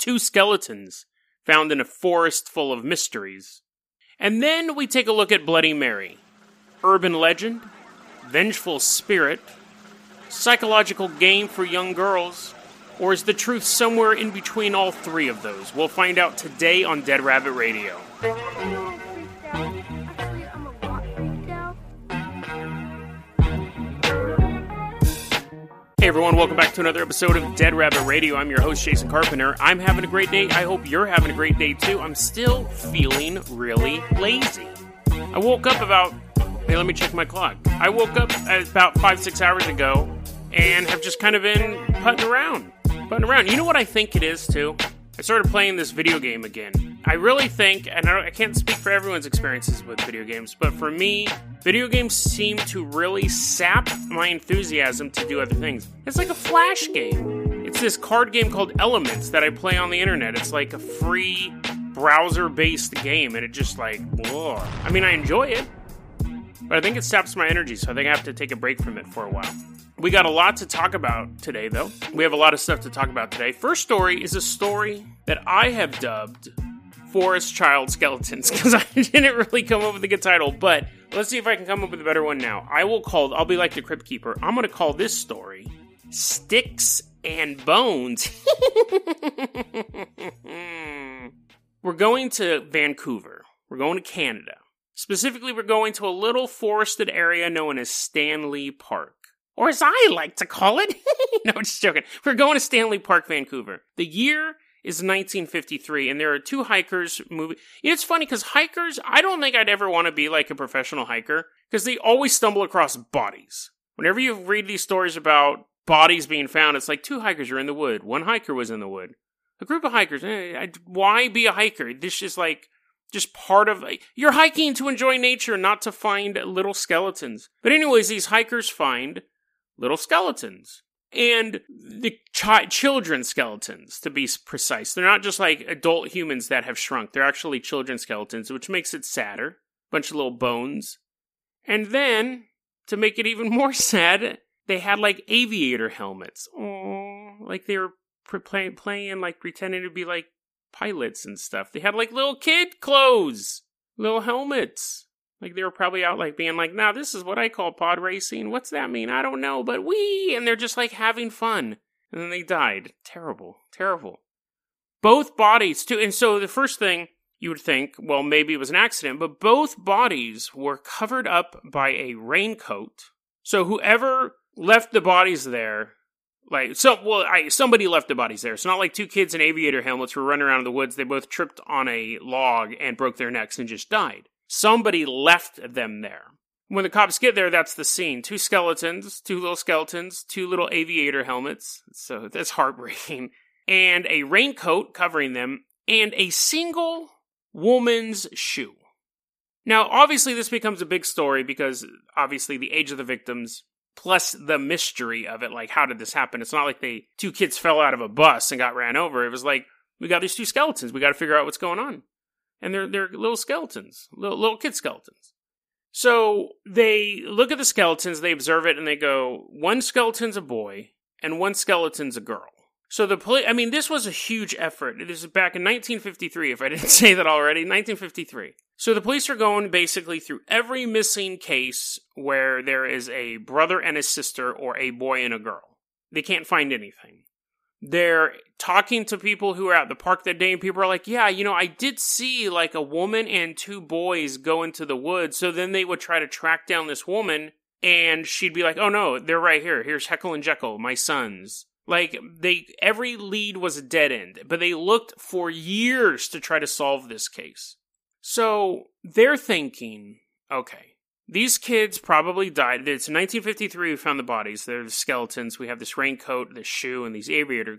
two skeletons found in a forest full of mysteries. And then we take a look at Bloody Mary. Urban legend, vengeful spirit, psychological game for young girls, or is the truth somewhere in between all three of those? We'll find out today on Dead Rabbit Radio. Everyone, welcome back to another episode of Dead Rabbit Radio. I'm your host, Jason Carpenter. I'm having a great day. I hope you're having a great day too. I'm still feeling really lazy. I woke up about, hey, let me check my clock. I woke up about five, six hours ago and have just kind of been putting around. Putting around. You know what I think it is too? I started playing this video game again. I really think, and I, I, can't speak for everyone's experiences with video games, but for me, video games seem to really sap my enthusiasm to do other things. It's like a flash game. It's this card game called Elements that I play on the internet. It's like a free browser based game, and it just like, whoa. I mean, I enjoy it, but I think it saps my energy, so I think I have to take a break from it for a while. We got a lot to talk about today, though. We have a lot of stuff to talk about today. First story is a story that I have dubbed Forest Child Skeletons because I didn't really come up with a good title, but let's see if I can come up with a better one now. I will call, I'll be like the Crypt Keeper. I'm going to call this story Sticks and Bones. we're going to Vancouver, we're going to Canada. Specifically, we're going to a little forested area known as Stanley Park or as I like to call it. no, just joking. We're going to Stanley Park, Vancouver. The year is 1953, and there are two hikers moving. It's funny because hikers, I don't think I'd ever want to be like a professional hiker because they always stumble across bodies. Whenever you read these stories about bodies being found, it's like two hikers are in the wood. One hiker was in the wood. A group of hikers. Eh, why be a hiker? This is like just part of you're hiking to enjoy nature, not to find little skeletons. But anyways, these hikers find little skeletons. And the chi- children skeletons, to be precise. They're not just like adult humans that have shrunk. They're actually children skeletons, which makes it sadder. Bunch of little bones. And then, to make it even more sad, they had like aviator helmets. Oh, like they were play- playing, like pretending to be like pilots and stuff. They had like little kid clothes, little helmets. Like they were probably out like being like, now this is what I call pod racing. What's that mean? I don't know, but we and they're just like having fun. And then they died. Terrible. Terrible. Both bodies too. And so the first thing you would think, well, maybe it was an accident, but both bodies were covered up by a raincoat. So whoever left the bodies there, like so well, I somebody left the bodies there. It's not like two kids in aviator helmets were running around in the woods. They both tripped on a log and broke their necks and just died. Somebody left them there. When the cops get there, that's the scene. Two skeletons, two little skeletons, two little aviator helmets. So that's heartbreaking. And a raincoat covering them, and a single woman's shoe. Now, obviously, this becomes a big story because obviously the age of the victims plus the mystery of it. Like, how did this happen? It's not like they two kids fell out of a bus and got ran over. It was like we got these two skeletons. We got to figure out what's going on and they're they're little skeletons, little little kid skeletons. So they look at the skeletons, they observe it, and they go, one skeleton's a boy and one skeleton's a girl. So the police, I mean, this was a huge effort. This is back in 1953, if I didn't say that already, 1953. So the police are going basically through every missing case where there is a brother and a sister or a boy and a girl. They can't find anything they're talking to people who are at the park that day and people are like yeah you know i did see like a woman and two boys go into the woods. So then they would try to track down this woman and she'd be like oh no they're right here. Here's Heckle and Jeckle my sons. Like they every lead was a dead end but they looked for years to try to solve this case. So they're thinking okay these kids probably died. It's 1953 we found the bodies. They're the skeletons. We have this raincoat, this shoe, and these aviator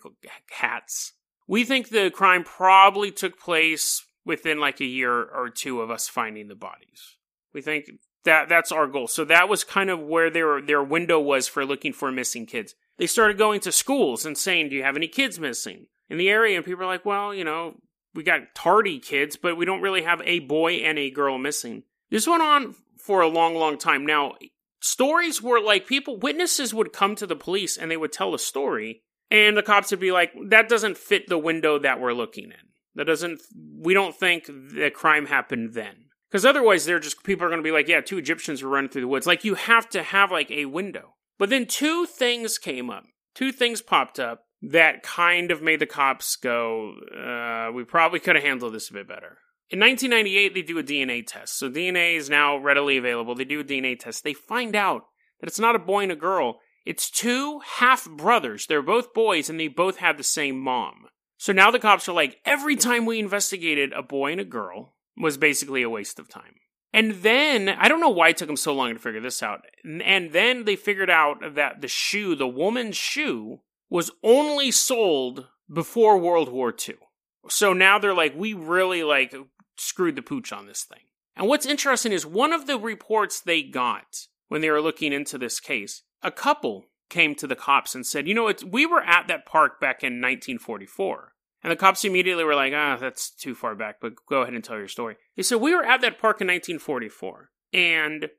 hats. We think the crime probably took place within like a year or two of us finding the bodies. We think that that's our goal. So that was kind of where their their window was for looking for missing kids. They started going to schools and saying, "Do you have any kids missing in the area?" And people are like, "Well, you know, we got tardy kids, but we don't really have a boy and a girl missing." This went on for a long, long time. Now, stories were like people, witnesses would come to the police and they would tell a story. And the cops would be like, that doesn't fit the window that we're looking in. That doesn't, we don't think the crime happened then. Because otherwise, they're just, people are going to be like, yeah, two Egyptians were running through the woods. Like, you have to have like a window. But then two things came up. Two things popped up that kind of made the cops go, uh, we probably could have handled this a bit better. In 1998, they do a DNA test. So DNA is now readily available. They do a DNA test. They find out that it's not a boy and a girl. It's two half brothers. They're both boys and they both have the same mom. So now the cops are like, every time we investigated a boy and a girl was basically a waste of time. And then, I don't know why it took them so long to figure this out. And then they figured out that the shoe, the woman's shoe, was only sold before World War II. So now they're like, we really like screwed the pooch on this thing. And what's interesting is one of the reports they got when they were looking into this case, a couple came to the cops and said, you know, we were at that park back in 1944. And the cops immediately were like, ah, that's too far back, but go ahead and tell your story. They said, we were at that park in 1944 and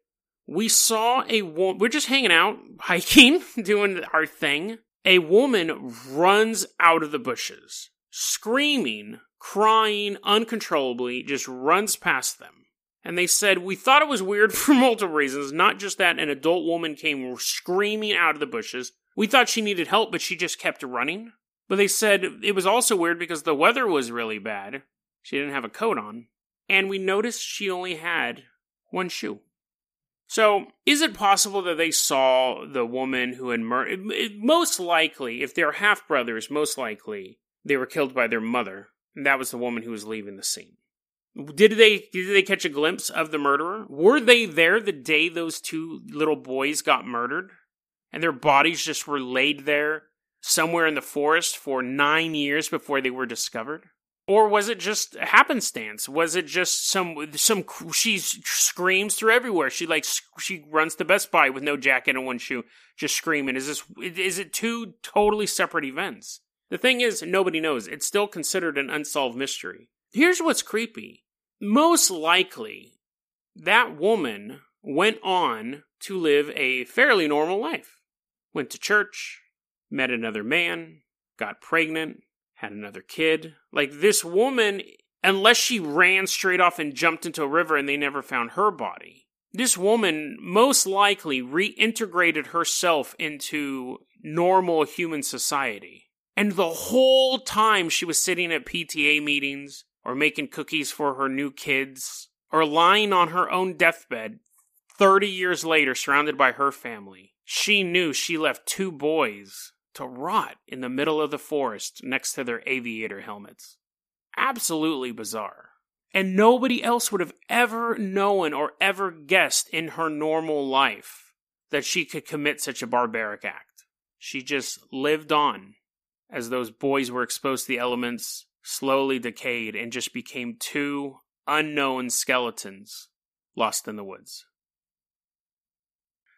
we saw a woman, we're just hanging out, hiking, doing our thing. A woman runs out of the bushes, screaming, crying uncontrollably, just runs past them. And they said, We thought it was weird for multiple reasons, not just that an adult woman came screaming out of the bushes. We thought she needed help, but she just kept running. But they said it was also weird because the weather was really bad. She didn't have a coat on. And we noticed she only had one shoe. So, is it possible that they saw the woman who had murdered? Most likely, if they're half brothers, most likely they were killed by their mother. And that was the woman who was leaving the scene. Did they did they catch a glimpse of the murderer? Were they there the day those two little boys got murdered? And their bodies just were laid there somewhere in the forest for 9 years before they were discovered? Or was it just happenstance? Was it just some some she screams through everywhere? She like she runs to Best Buy with no jacket and one shoe, just screaming. Is this is it two totally separate events? The thing is, nobody knows. It's still considered an unsolved mystery. Here's what's creepy. Most likely, that woman went on to live a fairly normal life. Went to church, met another man, got pregnant, had another kid. Like this woman, unless she ran straight off and jumped into a river and they never found her body, this woman most likely reintegrated herself into normal human society. And the whole time she was sitting at PTA meetings or making cookies for her new kids or lying on her own deathbed 30 years later surrounded by her family, she knew she left two boys to rot in the middle of the forest next to their aviator helmets. Absolutely bizarre. And nobody else would have ever known or ever guessed in her normal life that she could commit such a barbaric act. She just lived on as those boys were exposed to the elements, slowly decayed, and just became two unknown skeletons lost in the woods.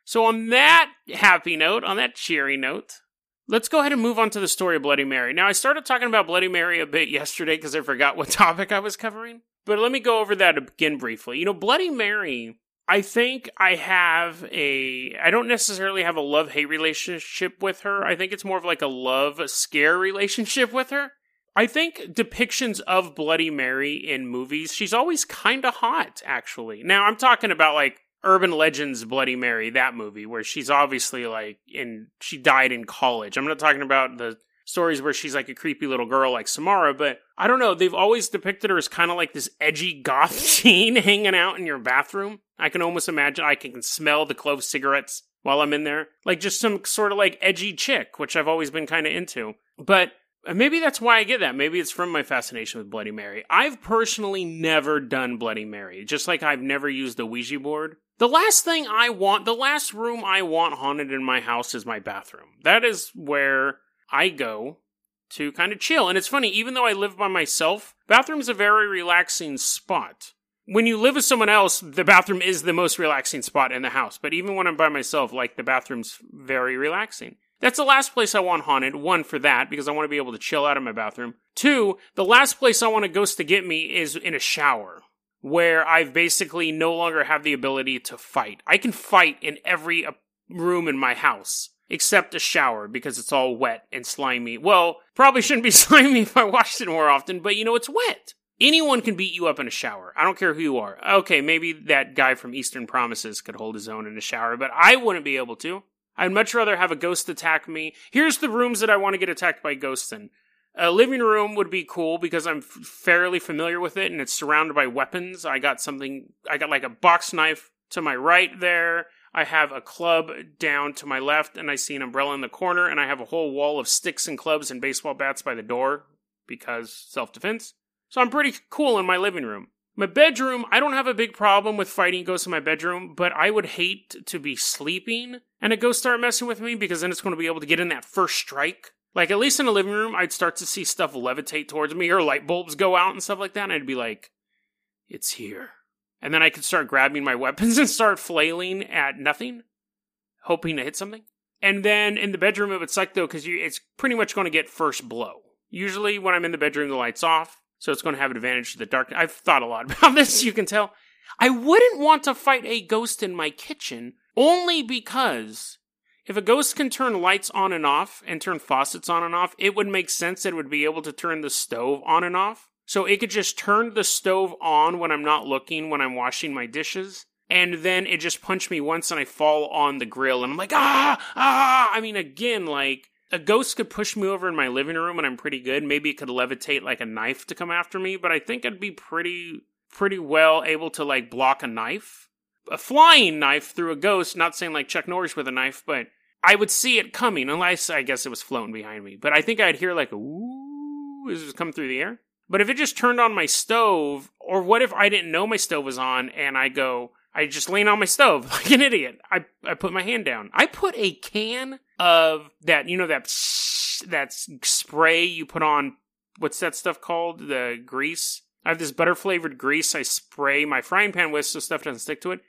So, on that happy note, on that cheery note, Let's go ahead and move on to the story of Bloody Mary. Now, I started talking about Bloody Mary a bit yesterday because I forgot what topic I was covering, but let me go over that again briefly. You know, Bloody Mary, I think I have a. I don't necessarily have a love hate relationship with her. I think it's more of like a love scare relationship with her. I think depictions of Bloody Mary in movies, she's always kind of hot, actually. Now, I'm talking about like Urban Legends Bloody Mary, that movie, where she's obviously like in she died in college. I'm not talking about the stories where she's like a creepy little girl like Samara, but I don't know, they've always depicted her as kind of like this edgy goth teen hanging out in your bathroom. I can almost imagine I can smell the clove cigarettes while I'm in there. Like just some sort of like edgy chick, which I've always been kind of into. But maybe that's why I get that. Maybe it's from my fascination with Bloody Mary. I've personally never done Bloody Mary, just like I've never used a Ouija board. The last thing I want, the last room I want haunted in my house is my bathroom. That is where I go to kind of chill. And it's funny, even though I live by myself, bathroom's a very relaxing spot. When you live with someone else, the bathroom is the most relaxing spot in the house. But even when I'm by myself, like the bathroom's very relaxing. That's the last place I want haunted. One, for that, because I want to be able to chill out of my bathroom. Two, the last place I want a ghost to get me is in a shower where I've basically no longer have the ability to fight. I can fight in every uh, room in my house. Except a shower because it's all wet and slimy. Well, probably shouldn't be slimy if I washed it more often, but you know, it's wet. Anyone can beat you up in a shower. I don't care who you are. Okay, maybe that guy from Eastern Promises could hold his own in a shower, but I wouldn't be able to. I'd much rather have a ghost attack me. Here's the rooms that I want to get attacked by ghosts in. A living room would be cool because I'm f- fairly familiar with it and it's surrounded by weapons. I got something, I got like a box knife to my right there. I have a club down to my left and I see an umbrella in the corner and I have a whole wall of sticks and clubs and baseball bats by the door because self defense. So I'm pretty cool in my living room. My bedroom, I don't have a big problem with fighting ghosts in my bedroom, but I would hate to be sleeping and a ghost start messing with me because then it's going to be able to get in that first strike. Like, at least in the living room, I'd start to see stuff levitate towards me or light bulbs go out and stuff like that, and I'd be like, it's here. And then I could start grabbing my weapons and start flailing at nothing, hoping to hit something. And then in the bedroom, it would suck though, because it's pretty much going to get first blow. Usually, when I'm in the bedroom, the light's off so it's going to have an advantage to the dark. I've thought a lot about this, you can tell. I wouldn't want to fight a ghost in my kitchen only because if a ghost can turn lights on and off and turn faucets on and off, it would make sense that it would be able to turn the stove on and off. So it could just turn the stove on when I'm not looking when I'm washing my dishes. And then it just punched me once and I fall on the grill and I'm like, ah, ah. I mean, again, like, a ghost could push me over in my living room and I'm pretty good. Maybe it could levitate like a knife to come after me, but I think I'd be pretty pretty well able to like block a knife. A flying knife through a ghost, not saying like Chuck Norris with a knife, but I would see it coming unless I guess it was floating behind me. But I think I'd hear like ooh as it coming through the air. But if it just turned on my stove, or what if I didn't know my stove was on and I go, I just lean on my stove like an idiot. I, I put my hand down. I put a can of that, you know, that, that spray you put on, what's that stuff called? The grease. I have this butter flavored grease I spray my frying pan with so stuff doesn't stick to it.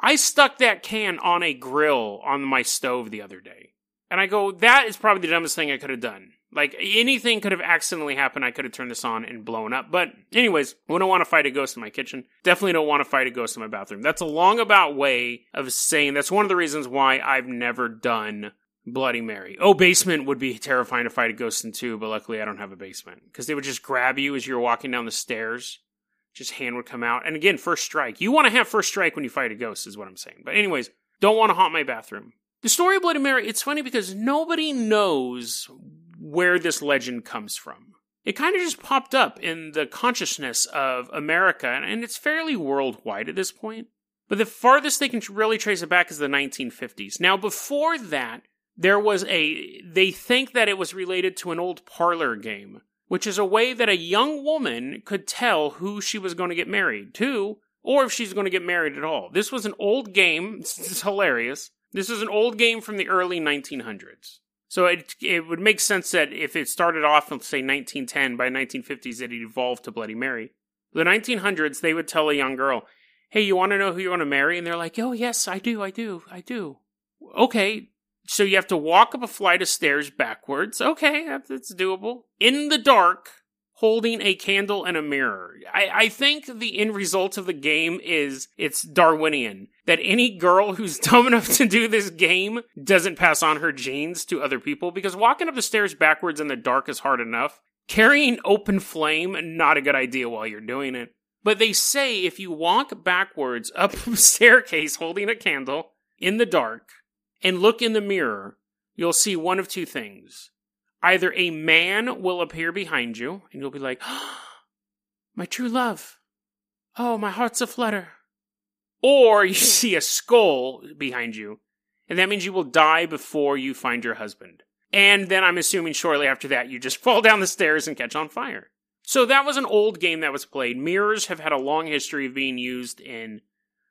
I stuck that can on a grill on my stove the other day. And I go, that is probably the dumbest thing I could have done. Like anything could have accidentally happened. I could have turned this on and blown up. But anyways, we don't want to fight a ghost in my kitchen. Definitely don't want to fight a ghost in my bathroom. That's a long about way of saying that's one of the reasons why I've never done Bloody Mary. Oh, basement would be terrifying to fight a ghost in too, but luckily I don't have a basement because they would just grab you as you're walking down the stairs. Just hand would come out. And again, first strike. You want to have first strike when you fight a ghost, is what I'm saying. But anyways, don't want to haunt my bathroom. The story of Bloody Mary, it's funny because nobody knows where this legend comes from. It kind of just popped up in the consciousness of America, and it's fairly worldwide at this point. But the farthest they can really trace it back is the 1950s. Now, before that, there was a. They think that it was related to an old parlor game, which is a way that a young woman could tell who she was going to get married to, or if she's going to get married at all. This was an old game. This is hilarious. This is an old game from the early 1900s. So it it would make sense that if it started off in say 1910, by 1950s it evolved to Bloody Mary. The 1900s, they would tell a young girl, "Hey, you want to know who you want to marry?" And they're like, "Oh yes, I do, I do, I do." Okay, so you have to walk up a flight of stairs backwards. Okay, that's doable in the dark holding a candle and a mirror. I, I think the end result of the game is it's Darwinian. That any girl who's dumb enough to do this game doesn't pass on her genes to other people because walking up the stairs backwards in the dark is hard enough. Carrying open flame, not a good idea while you're doing it. But they say if you walk backwards up a staircase holding a candle in the dark and look in the mirror, you'll see one of two things either a man will appear behind you and you'll be like, oh, my true love. Oh, my heart's aflutter. Or you see a skull behind you, and that means you will die before you find your husband. And then I'm assuming shortly after that, you just fall down the stairs and catch on fire. So that was an old game that was played. Mirrors have had a long history of being used in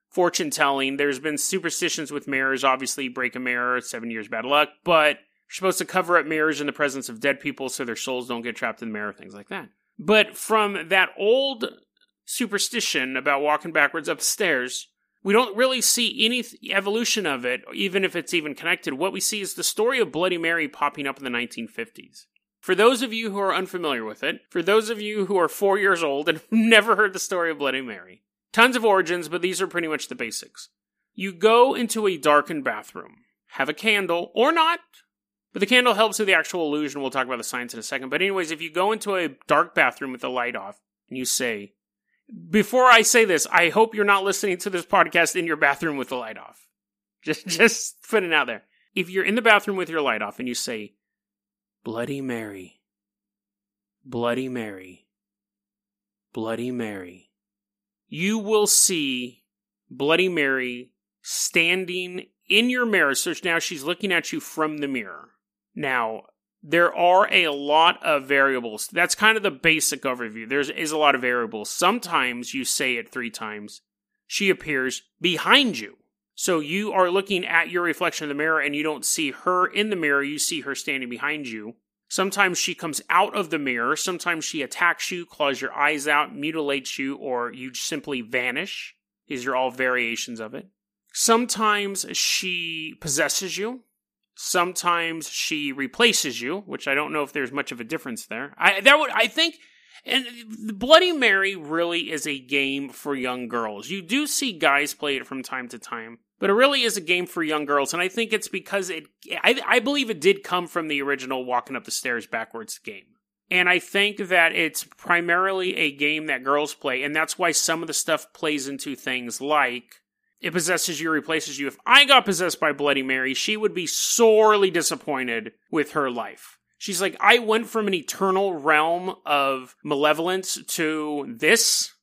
fortune telling. There's been superstitions with mirrors. Obviously, break a mirror, seven years bad luck. But supposed to cover up mirrors in the presence of dead people so their souls don't get trapped in the mirror, things like that. But from that old superstition about walking backwards upstairs, we don't really see any evolution of it, even if it's even connected. What we see is the story of Bloody Mary popping up in the 1950s. For those of you who are unfamiliar with it, for those of you who are four years old and never heard the story of Bloody Mary, tons of origins, but these are pretty much the basics. You go into a darkened bathroom have a candle or not. But the candle helps with the actual illusion. We'll talk about the science in a second. But, anyways, if you go into a dark bathroom with the light off and you say, before I say this, I hope you're not listening to this podcast in your bathroom with the light off. Just, just putting it out there. If you're in the bathroom with your light off and you say, Bloody Mary, Bloody Mary, Bloody Mary, you will see Bloody Mary standing in your mirror. So now she's looking at you from the mirror. Now, there are a lot of variables. That's kind of the basic overview. There is is a lot of variables. Sometimes you say it three times. She appears behind you. So you are looking at your reflection in the mirror and you don't see her in the mirror, you see her standing behind you. Sometimes she comes out of the mirror, sometimes she attacks you, claws your eyes out, mutilates you, or you simply vanish. These are all variations of it. Sometimes she possesses you. Sometimes she replaces you, which I don't know if there's much of a difference there. I that would I think and Bloody Mary really is a game for young girls. You do see guys play it from time to time, but it really is a game for young girls. And I think it's because it, I, I believe it did come from the original Walking Up the Stairs Backwards game. And I think that it's primarily a game that girls play, and that's why some of the stuff plays into things like it possesses you, replaces you. If I got possessed by Bloody Mary, she would be sorely disappointed with her life. She's like, I went from an eternal realm of malevolence to this.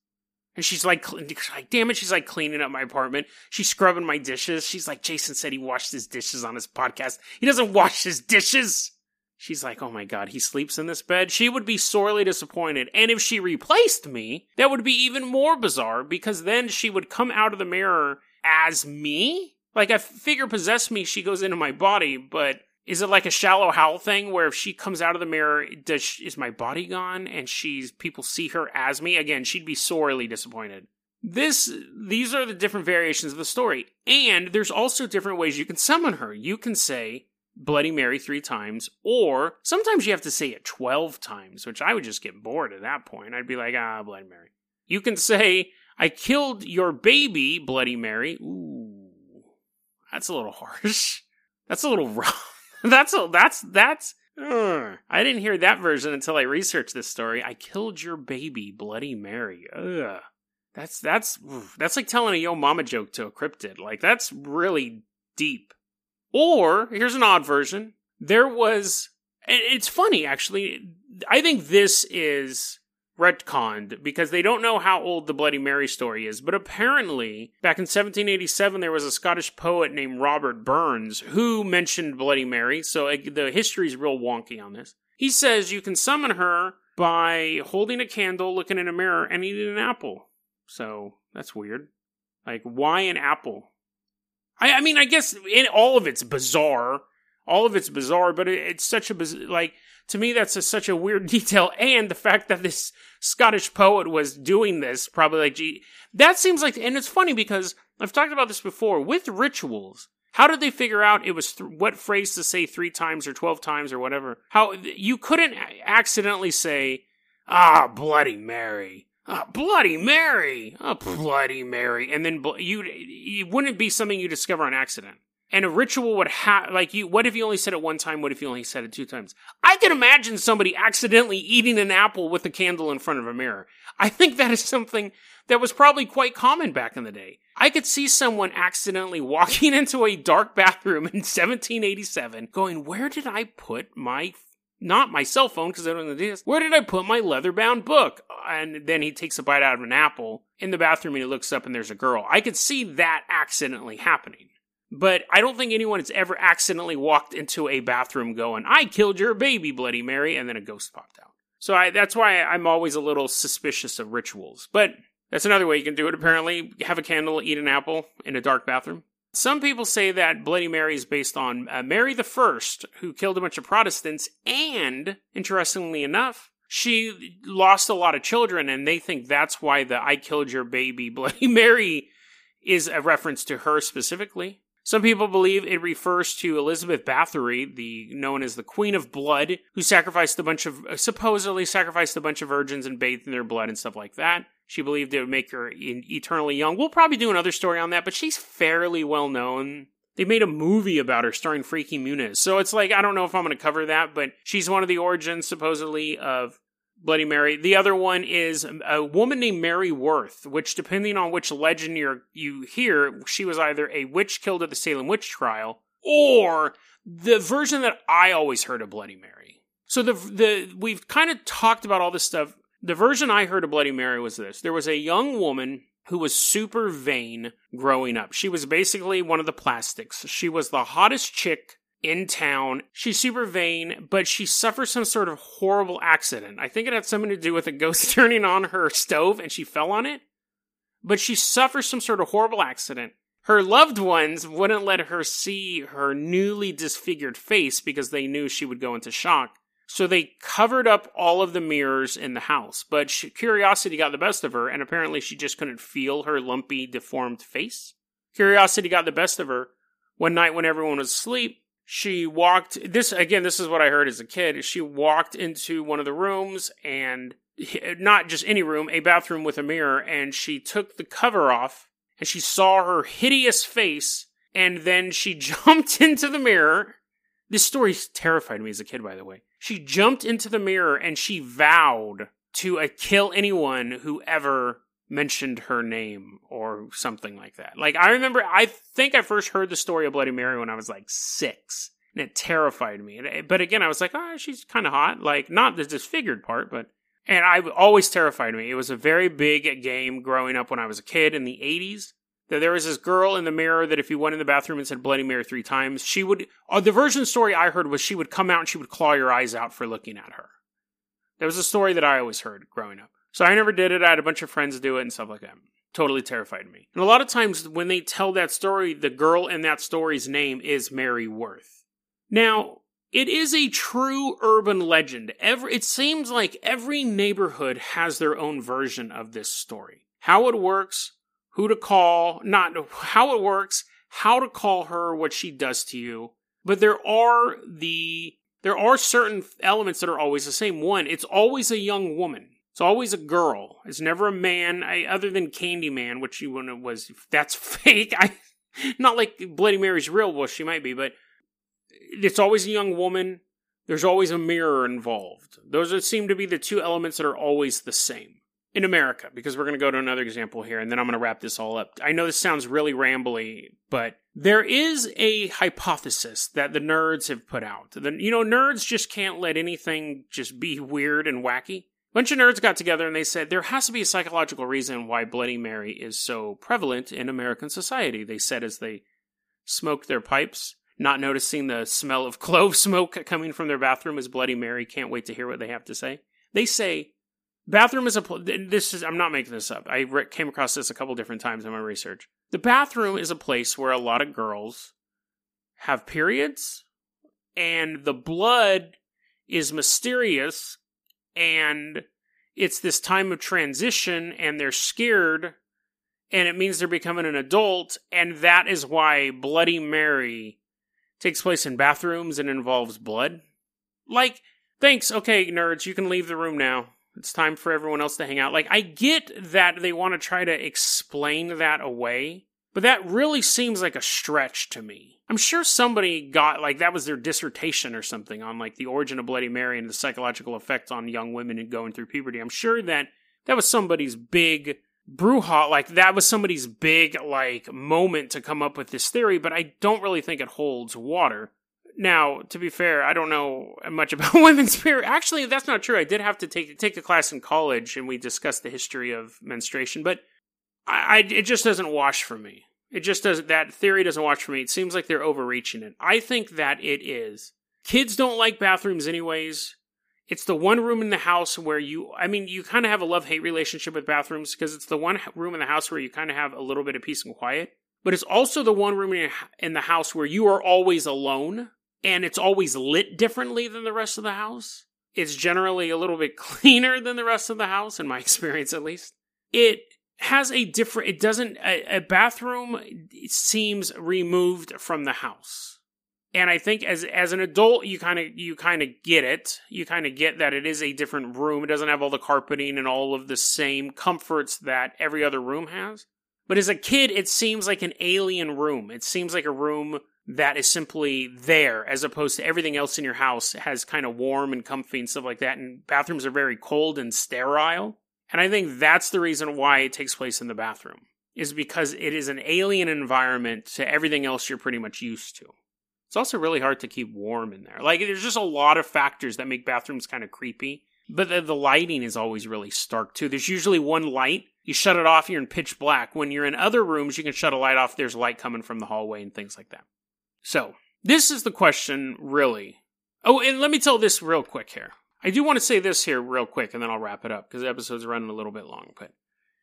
And she's like, like, damn it, she's like cleaning up my apartment. She's scrubbing my dishes. She's like, Jason said he washed his dishes on his podcast. He doesn't wash his dishes. She's like, oh my god, he sleeps in this bed. She would be sorely disappointed. And if she replaced me, that would be even more bizarre because then she would come out of the mirror as me. Like, a figure possessed me, she goes into my body, but is it like a shallow hal thing where if she comes out of the mirror, does she, is my body gone and she's people see her as me? Again, she'd be sorely disappointed. This these are the different variations of the story. And there's also different ways you can summon her. You can say Bloody Mary 3 times or sometimes you have to say it 12 times, which I would just get bored at that point. I'd be like, "Ah, Bloody Mary." You can say I killed your baby, Bloody Mary. Ooh. That's a little harsh. That's a little rough. that's a, that's that's. Uh, I didn't hear that version until I researched this story. I killed your baby, Bloody Mary. Ugh. That's that's that's like telling a yo mama joke to a cryptid. Like that's really deep. Or here's an odd version. There was. It's funny actually. I think this is retconned because they don't know how old the Bloody Mary story is. But apparently, back in 1787, there was a Scottish poet named Robert Burns who mentioned Bloody Mary. So the history is real wonky on this. He says you can summon her by holding a candle, looking in a mirror, and eating an apple. So that's weird. Like, why an apple? I, I mean, I guess in all of it's bizarre. All of it's bizarre, but it, it's such a like to me that's a, such a weird detail and the fact that this scottish poet was doing this probably like gee that seems like and it's funny because i've talked about this before with rituals how did they figure out it was th- what phrase to say three times or 12 times or whatever how you couldn't accidentally say ah bloody mary Ah, Bloody Mary! Ah, Bloody Mary! And then you, it wouldn't be something you discover on accident and a ritual would have like you what if you only said it one time what if you only said it two times i can imagine somebody accidentally eating an apple with a candle in front of a mirror i think that is something that was probably quite common back in the day i could see someone accidentally walking into a dark bathroom in 1787 going where did i put my not my cell phone because I don't know what it is. Where did I put my leather bound book? And then he takes a bite out of an apple in the bathroom and he looks up and there's a girl. I could see that accidentally happening. But I don't think anyone has ever accidentally walked into a bathroom going, I killed your baby, Bloody Mary, and then a ghost popped out. So I, that's why I'm always a little suspicious of rituals. But that's another way you can do it, apparently. Have a candle, eat an apple in a dark bathroom. Some people say that Bloody Mary is based on uh, Mary the First, who killed a bunch of Protestants, and, interestingly enough, she lost a lot of children, and they think that's why the I killed your baby Bloody Mary is a reference to her specifically. Some people believe it refers to Elizabeth Bathory, the known as the Queen of Blood, who sacrificed a bunch of uh, supposedly sacrificed a bunch of virgins and bathed in their blood and stuff like that. She believed it would make her eternally young. We'll probably do another story on that, but she's fairly well known. They made a movie about her starring Frankie Muniz. So it's like, I don't know if I'm going to cover that, but she's one of the origins, supposedly, of Bloody Mary. The other one is a woman named Mary Worth, which, depending on which legend you you hear, she was either a witch killed at the Salem witch trial or the version that I always heard of Bloody Mary. So the the we've kind of talked about all this stuff. The version I heard of Bloody Mary was this: there was a young woman who was super vain growing up. She was basically one of the plastics. She was the hottest chick in town. She's super vain, but she suffers some sort of horrible accident. I think it had something to do with a ghost turning on her stove and she fell on it. But she suffers some sort of horrible accident. Her loved ones wouldn't let her see her newly disfigured face because they knew she would go into shock. So they covered up all of the mirrors in the house. But she, curiosity got the best of her, and apparently she just couldn't feel her lumpy, deformed face. Curiosity got the best of her. One night when everyone was asleep, she walked this again this is what i heard as a kid she walked into one of the rooms and not just any room a bathroom with a mirror and she took the cover off and she saw her hideous face and then she jumped into the mirror. This story terrified me as a kid by the way. She jumped into the mirror and she vowed to uh, kill anyone who ever mentioned her name or something like that. Like I remember, I think I first heard the story of Bloody Mary when I was like six, and it terrified me. But again, I was like, oh, she's kind of hot. Like not the disfigured part, but and I always terrified me. It was a very big game growing up when I was a kid in the '80s. That there was this girl in the mirror that if you went in the bathroom and said Bloody Mary three times, she would. Uh, the version story I heard was she would come out and she would claw your eyes out for looking at her. That was a story that I always heard growing up. So I never did it. I had a bunch of friends do it and stuff like that. Totally terrified me. And a lot of times when they tell that story, the girl in that story's name is Mary Worth. Now, it is a true urban legend. Every, it seems like every neighborhood has their own version of this story. How it works, who to call, not how it works, how to call her, what she does to you. But there are the there are certain elements that are always the same. One, it's always a young woman. It's always a girl. It's never a man, I, other than Candyman, which you when was that's fake. I not like Bloody Mary's real. Well, she might be, but it's always a young woman. There's always a mirror involved. Those seem to be the two elements that are always the same in America. Because we're going to go to another example here, and then I'm going to wrap this all up. I know this sounds really rambly, but there is a hypothesis that the nerds have put out. The, you know, nerds just can't let anything just be weird and wacky bunch of nerds got together and they said there has to be a psychological reason why Bloody Mary is so prevalent in American society. They said as they smoked their pipes, not noticing the smell of clove smoke coming from their bathroom as Bloody Mary can't wait to hear what they have to say. They say bathroom is a pl- this is I'm not making this up. I re- came across this a couple different times in my research. The bathroom is a place where a lot of girls have periods and the blood is mysterious and it's this time of transition and they're scared and it means they're becoming an adult and that is why bloody mary takes place in bathrooms and involves blood. Like thanks. Okay nerds you can leave the room now. It's time for everyone else to hang out. Like i get that they want to try to explain that away but that really seems like a stretch to me I'm sure somebody got like that was their dissertation or something on like the origin of Bloody Mary and the psychological effects on young women and going through puberty. I'm sure that that was somebody's big brouhaha, like that was somebody's big like moment to come up with this theory, but I don't really think it holds water. Now, to be fair, I don't know much about women's period. Actually, that's not true. I did have to take take a class in college, and we discussed the history of menstruation, but I, I it just doesn't wash for me. It just doesn't, that theory doesn't wash for me. It seems like they're overreaching it. I think that it is. Kids don't like bathrooms anyways. It's the one room in the house where you, I mean, you kind of have a love hate relationship with bathrooms because it's the one room in the house where you kind of have a little bit of peace and quiet. But it's also the one room in the house where you are always alone and it's always lit differently than the rest of the house. It's generally a little bit cleaner than the rest of the house, in my experience at least. It has a different it doesn't a, a bathroom seems removed from the house. And i think as as an adult you kind of you kind of get it. You kind of get that it is a different room. It doesn't have all the carpeting and all of the same comforts that every other room has. But as a kid it seems like an alien room. It seems like a room that is simply there as opposed to everything else in your house has kind of warm and comfy and stuff like that. And bathrooms are very cold and sterile and i think that's the reason why it takes place in the bathroom is because it is an alien environment to everything else you're pretty much used to. It's also really hard to keep warm in there. Like there's just a lot of factors that make bathrooms kind of creepy but the, the lighting is always really stark too. There's usually one light you shut it off you're in pitch black. When you're in other rooms you can shut a light off there's light coming from the hallway and things like that. So, this is the question, really. Oh, and let me tell this real quick here. I do want to say this here real quick, and then I'll wrap it up because the episode's running a little bit long. But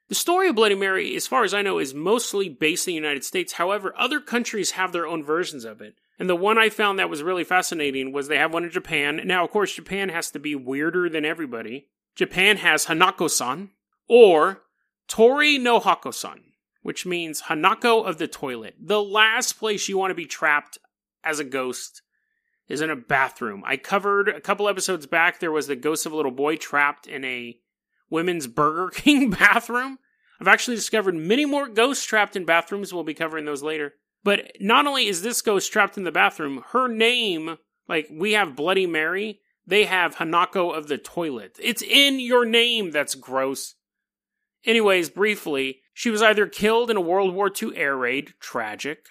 the story of Bloody Mary, as far as I know, is mostly based in the United States. However, other countries have their own versions of it. And the one I found that was really fascinating was they have one in Japan. Now, of course, Japan has to be weirder than everybody. Japan has Hanako san or Toire no Hanako san which means Hanako of the toilet. The last place you want to be trapped as a ghost is in a bathroom. I covered a couple episodes back, there was the ghost of a little boy trapped in a women's Burger King bathroom. I've actually discovered many more ghosts trapped in bathrooms. We'll be covering those later. But not only is this ghost trapped in the bathroom, her name, like we have Bloody Mary, they have Hanako of the toilet. It's in your name. That's gross. Anyways, briefly, she was either killed in a World War II air raid, tragic,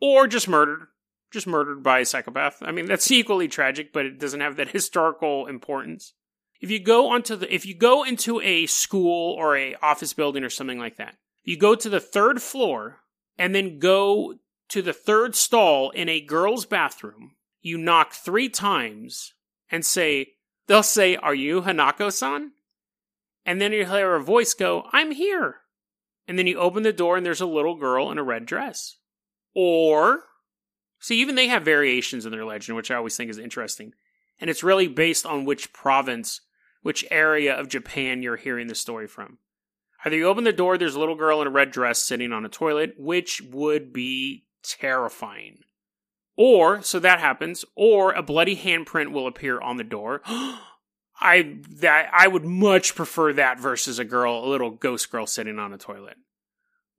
or just murdered. Just murdered by a psychopath. I mean, that's equally tragic, but it doesn't have that historical importance. If you go onto the, if you go into a school or a office building or something like that, you go to the third floor and then go to the third stall in a girl's bathroom. You knock three times and say, they'll say, Are you Hanako san? And then you hear a voice go, I'm here. And then you open the door and there's a little girl in a red dress. Or, see, even they have variations in their legend, which I always think is interesting. And it's really based on which province, which area of Japan you're hearing the story from. Either you open the door, there's a little girl in a red dress sitting on a toilet, which would be terrifying. Or, so that happens, or a bloody handprint will appear on the door. I that I would much prefer that versus a girl, a little ghost girl sitting on a toilet.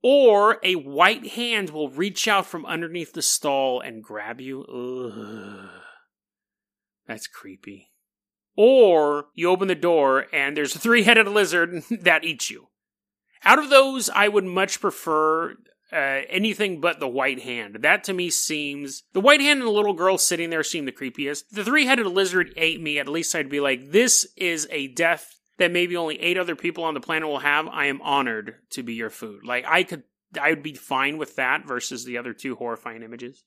Or a white hand will reach out from underneath the stall and grab you. Ugh. That's creepy. Or you open the door and there's a three headed lizard that eats you. Out of those, I would much prefer uh, anything but the white hand. That to me seems the white hand and the little girl sitting there seem the creepiest. The three headed lizard ate me. At least I'd be like, this is a death that maybe only eight other people on the planet will have. I am honored to be your food. Like I could, I would be fine with that versus the other two horrifying images.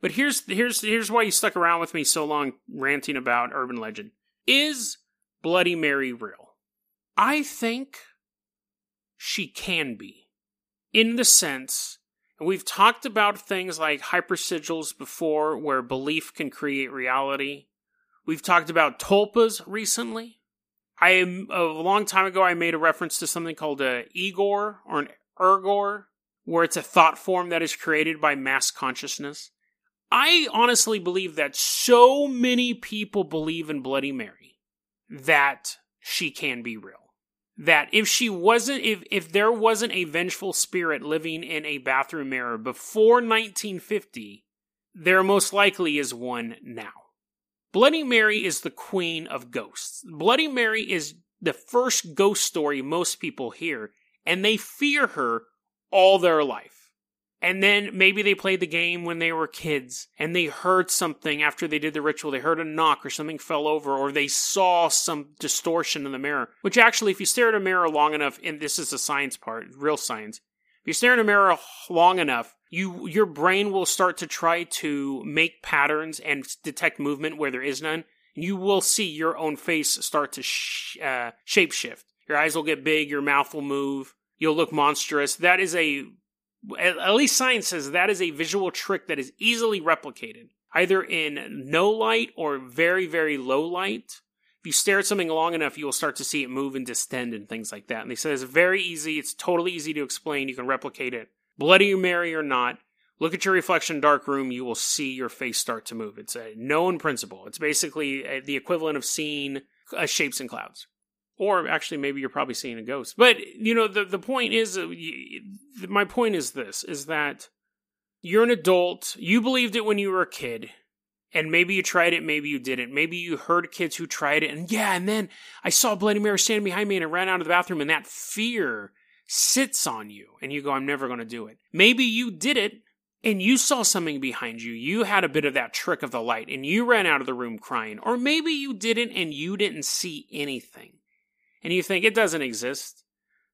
But here's here's here's why you stuck around with me so long ranting about urban legend. Is Bloody Mary real? I think she can be in the sense, and we've talked about things like hypersigils before, where belief can create reality. We've talked about tulpas recently. I am a long time ago. I made a reference to something called a Igor or an ergor, where it's a thought form that is created by mass consciousness. I honestly believe that so many people believe in Bloody Mary that she can be real that if she wasn't if if there wasn't a vengeful spirit living in a bathroom mirror before 1950 there most likely is one now bloody mary is the queen of ghosts bloody mary is the first ghost story most people hear and they fear her all their life and then maybe they played the game when they were kids and they heard something after they did the ritual. They heard a knock or something fell over or they saw some distortion in the mirror. Which actually, if you stare at a mirror long enough, and this is the science part, real science, if you stare at a mirror long enough, you your brain will start to try to make patterns and detect movement where there is none. You will see your own face start to sh- uh, shapeshift. Your eyes will get big. Your mouth will move. You'll look monstrous. That is a at least science says that is a visual trick that is easily replicated, either in no light or very, very low light. If you stare at something long enough, you will start to see it move and distend and things like that. And they say it's very easy, it's totally easy to explain, you can replicate it. Bloody Mary or not, look at your reflection in dark room, you will see your face start to move. It's a known principle. It's basically the equivalent of seeing uh, shapes in clouds or actually maybe you're probably seeing a ghost but you know the the point is uh, my point is this is that you're an adult, you believed it when you were a kid, and maybe you tried it, maybe you didn't. Maybe you heard kids who tried it, and yeah, and then I saw Bloody Mary standing behind me and I ran out of the bathroom, and that fear sits on you, and you go, I'm never going to do it. Maybe you did it, and you saw something behind you. You had a bit of that trick of the light, and you ran out of the room crying. Or maybe you didn't, and you didn't see anything. And you think, it doesn't exist.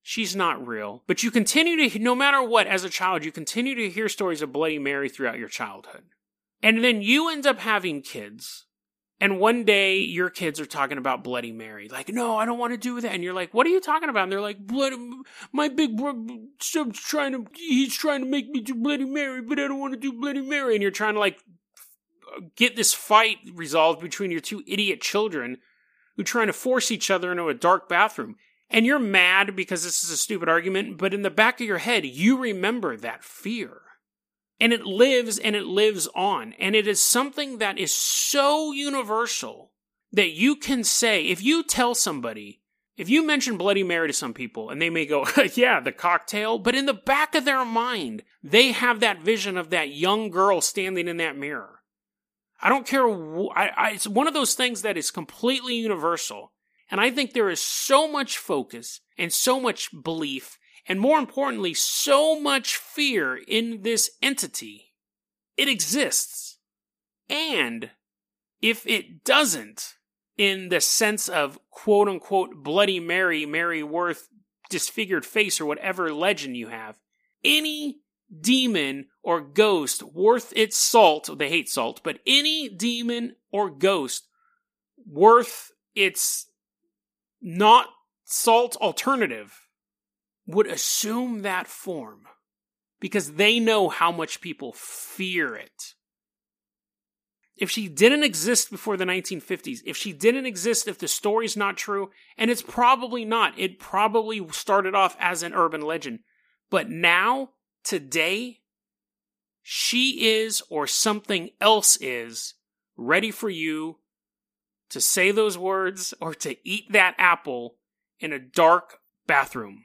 She's not real. But you continue to, no matter what, as a child, you continue to hear stories of Bloody Mary throughout your childhood. And then you end up having kids. And one day your kids are talking about Bloody Mary. Like, no, I don't want to do that. And you're like, what are you talking about? And they're like, Bloody, my big brother trying to, he's trying to make me do Bloody Mary, but I don't want to do Bloody Mary. And you're trying to like get this fight resolved between your two idiot children who are trying to force each other into a dark bathroom and you're mad because this is a stupid argument, but in the back of your head, you remember that fear. And it lives and it lives on. And it is something that is so universal that you can say, if you tell somebody, if you mention Bloody Mary to some people and they may go, yeah, the cocktail, but in the back of their mind, they have that vision of that young girl standing in that mirror. I don't care. I, I, it's one of those things that is completely universal. And I think there is so much focus and so much belief, and more importantly, so much fear in this entity. It exists. And if it doesn't, in the sense of quote unquote Bloody Mary, Mary Worth, disfigured face, or whatever legend you have, any demon or ghost worth its salt, they hate salt, but any demon or ghost worth its not salt alternative would assume that form because they know how much people fear it. If she didn't exist before the 1950s, if she didn't exist, if the story's not true, and it's probably not, it probably started off as an urban legend. But now, today, she is, or something else is, ready for you to say those words or to eat that apple in a dark bathroom.